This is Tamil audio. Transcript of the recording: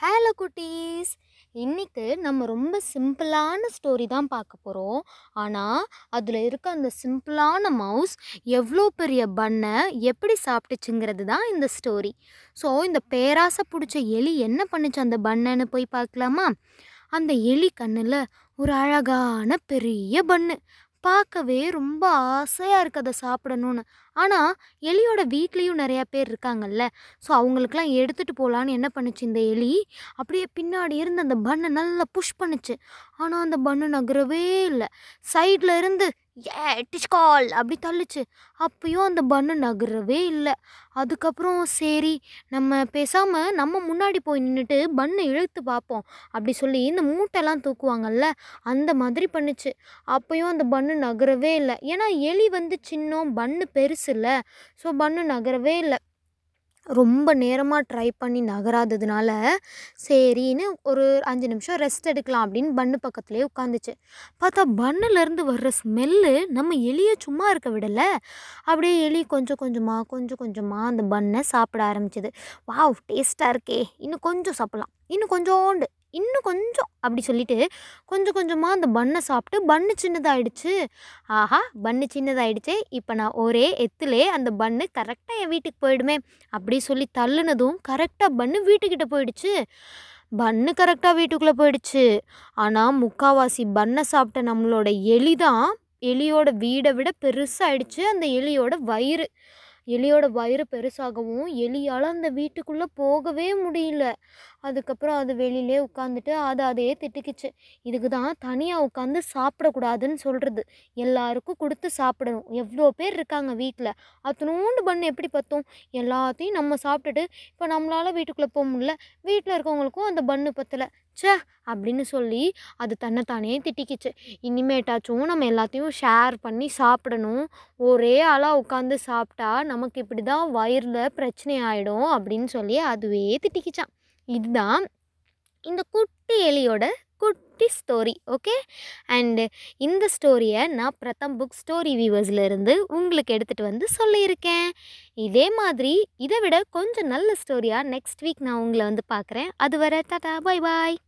ஹலோ குட்டீஸ். இன்றைக்கு நம்ம ரொம்ப சிம்பிளான ஸ்டோரி தான் பார்க்க போகிறோம் ஆனால் அதில் இருக்க அந்த சிம்பிளான மவுஸ் எவ்வளோ பெரிய பண்ணை எப்படி சாப்பிட்டுச்சுங்கிறது தான் இந்த ஸ்டோரி. ஸோ இந்த பேராசை பிடிச்ச எலி என்ன பண்ணுச்சு அந்த பண்ணைன்னு போய் பார்க்கலாமா? அந்த எலி கண்ணில் ஒரு அழகான பெரிய பண்ணு. பார்க்கவே ரொம்ப ஆசையாக இருக்குது அதை சாப்பிடணும்னு. ஆனால் எலியோட வீட்லேயும் நிறையா பேர் இருக்காங்கல்ல. ஸோ அவங்களுக்கெல்லாம் எடுத்துகிட்டு போகலான்னு என்ன பண்ணுச்சு இந்த எலி? அப்படியே பின்னாடி இருந்து அந்த பண்ணை நல்லா புஷ் பண்ணுச்சு. ஆனால் அந்த பண்ணு நகரவே இல்லை. சைடில் இருந்து ஏ டிஷ்கால் அப்படி தள்ளுச்சு. அப்பயும் அந்த பண்ணு நகரவே இல்லை. அதுக்கப்புறம் சரி நம்ம பேசாமல் நம்ம முன்னாடி போய் நின்றுட்டு பண்ணை இழுத்து பார்ப்போம் அப்படி சொல்லி இந்த மூட்டைலாம் தூக்குவாங்கல்ல அந்த மாதிரி பண்ணுச்சு. அப்பயும் அந்த பண்ணு நகரவே இல்லை. ஏன்னா எலி வந்து சின்னம் பண்ணு பெருசு இல்லை ஸோ பண்ணு நகரவே இல்லை. ரொம்ப நேரமாக ட்ரை பண்ணி நகராததுனால சரின்னு ஒரு அஞ்சு நிமிஷம் ரெஸ்ட் எடுக்கலாம் அப்படின்னு பண்ணு பக்கத்துலேயே உட்காந்துச்சு. பார்த்தா பண்ணுலேருந்து வர்ற ஸ்மெல்லு நம்ம எலியை சும்மா இருக்க விடலை. அப்படியே எலி கொஞ்சம் கொஞ்சமாக கொஞ்சம் கொஞ்சமாக அந்த பண்ணை சாப்பிட ஆரம்பிச்சது. வாவ் டேஸ்ட்டாக இருக்கே. இன்னும் கொஞ்சம் சாப்பிட்லாம். இன்னும் கொஞ்சோண்டு. இன்னும் கொஞ்சம் அப்படி சொல்லிட்டு கொஞ்சம் கொஞ்சமாக அந்த பண்ணை சாப்பிட்டு பண்ணு சின்னதாகிடுச்சு ஆஹா பண்ணு சின்னதாகிடுச்சு இப்போ நான் ஒரே எத்துலே அந்த பண்ணு கரெக்டாக என் வீட்டுக்கு போயிடுமே. அப்படி சொல்லி தள்ளுனதும் கரெக்டாக பண்ணு வீட்டுக்கிட்ட போயிடுச்சு. பண்ணு கரெக்டாக வீட்டுக்குள்ளே போயிடுச்சு. ஆனால் முக்காவாசி பண்ணை சாப்பிட்ட நம்மளோட எலி தான் எலியோட வீடை விட பெருசாகிடுச்சு அந்த எலியோட வயிறு. எலியோட வயிறு பெருசாகவும் எலியால் அந்த வீட்டுக்குள்ளே போகவே முடியல. அதுக்கப்புறம் அது வெளியிலே உட்காந்துட்டு அதை அதையே திட்டுக்கிச்சு. இதுக்கு தான் தனியாக உட்காந்து சாப்பிடக்கூடாதுன்னு சொல்கிறது எல்லாருக்கும் கொடுத்து சாப்பிடணும். எவ்வளோ பேர் இருக்காங்க வீட்டில் அத்தனோண்டு பண்ணு எப்படி பற்றும் எல்லாத்தையும் நம்ம சாப்பிட்டுட்டு இப்போ நம்மளால் வீட்டுக்குள்ளே போக முடியல. வீட்டில் இருக்கவங்களுக்கும் அந்த பண்ணு பத்தலை. ச்சே! அப்படின்னு சொல்லி அது தன்னைத்தானே திட்டிக்கிச்சு. இனிமேட்டாச்சும் நம்ம எல்லாத்தையும் ஷேர் பண்ணி சாப்பிடணும். ஒரே ஆளாக உட்காந்து சாப்பிட்டா நமக்கு இப்படி தான் வயிறில் பிரச்சனை ஆகிடும் அப்படின்னு சொல்லி அதுவே திட்டிக்கிச்சான். இதுதான் இந்த குட்டி எலியோட குட்டி ஸ்டோரி ஓகே அண்டு இந்த ஸ்டோரியை நான் பிரதம் புக் ஸ்டோரி வியூவர்ஸ்லேருந்து உங்களுக்கு எடுத்துகிட்டு வந்து சொல்லியிருக்கேன். இதே மாதிரி இதை விட கொஞ்சம் நல்ல ஸ்டோரியாக நெக்ஸ்ட் வீக் நான் உங்களை வந்து பார்க்குறேன். அது வர டாடா பாய் பாய்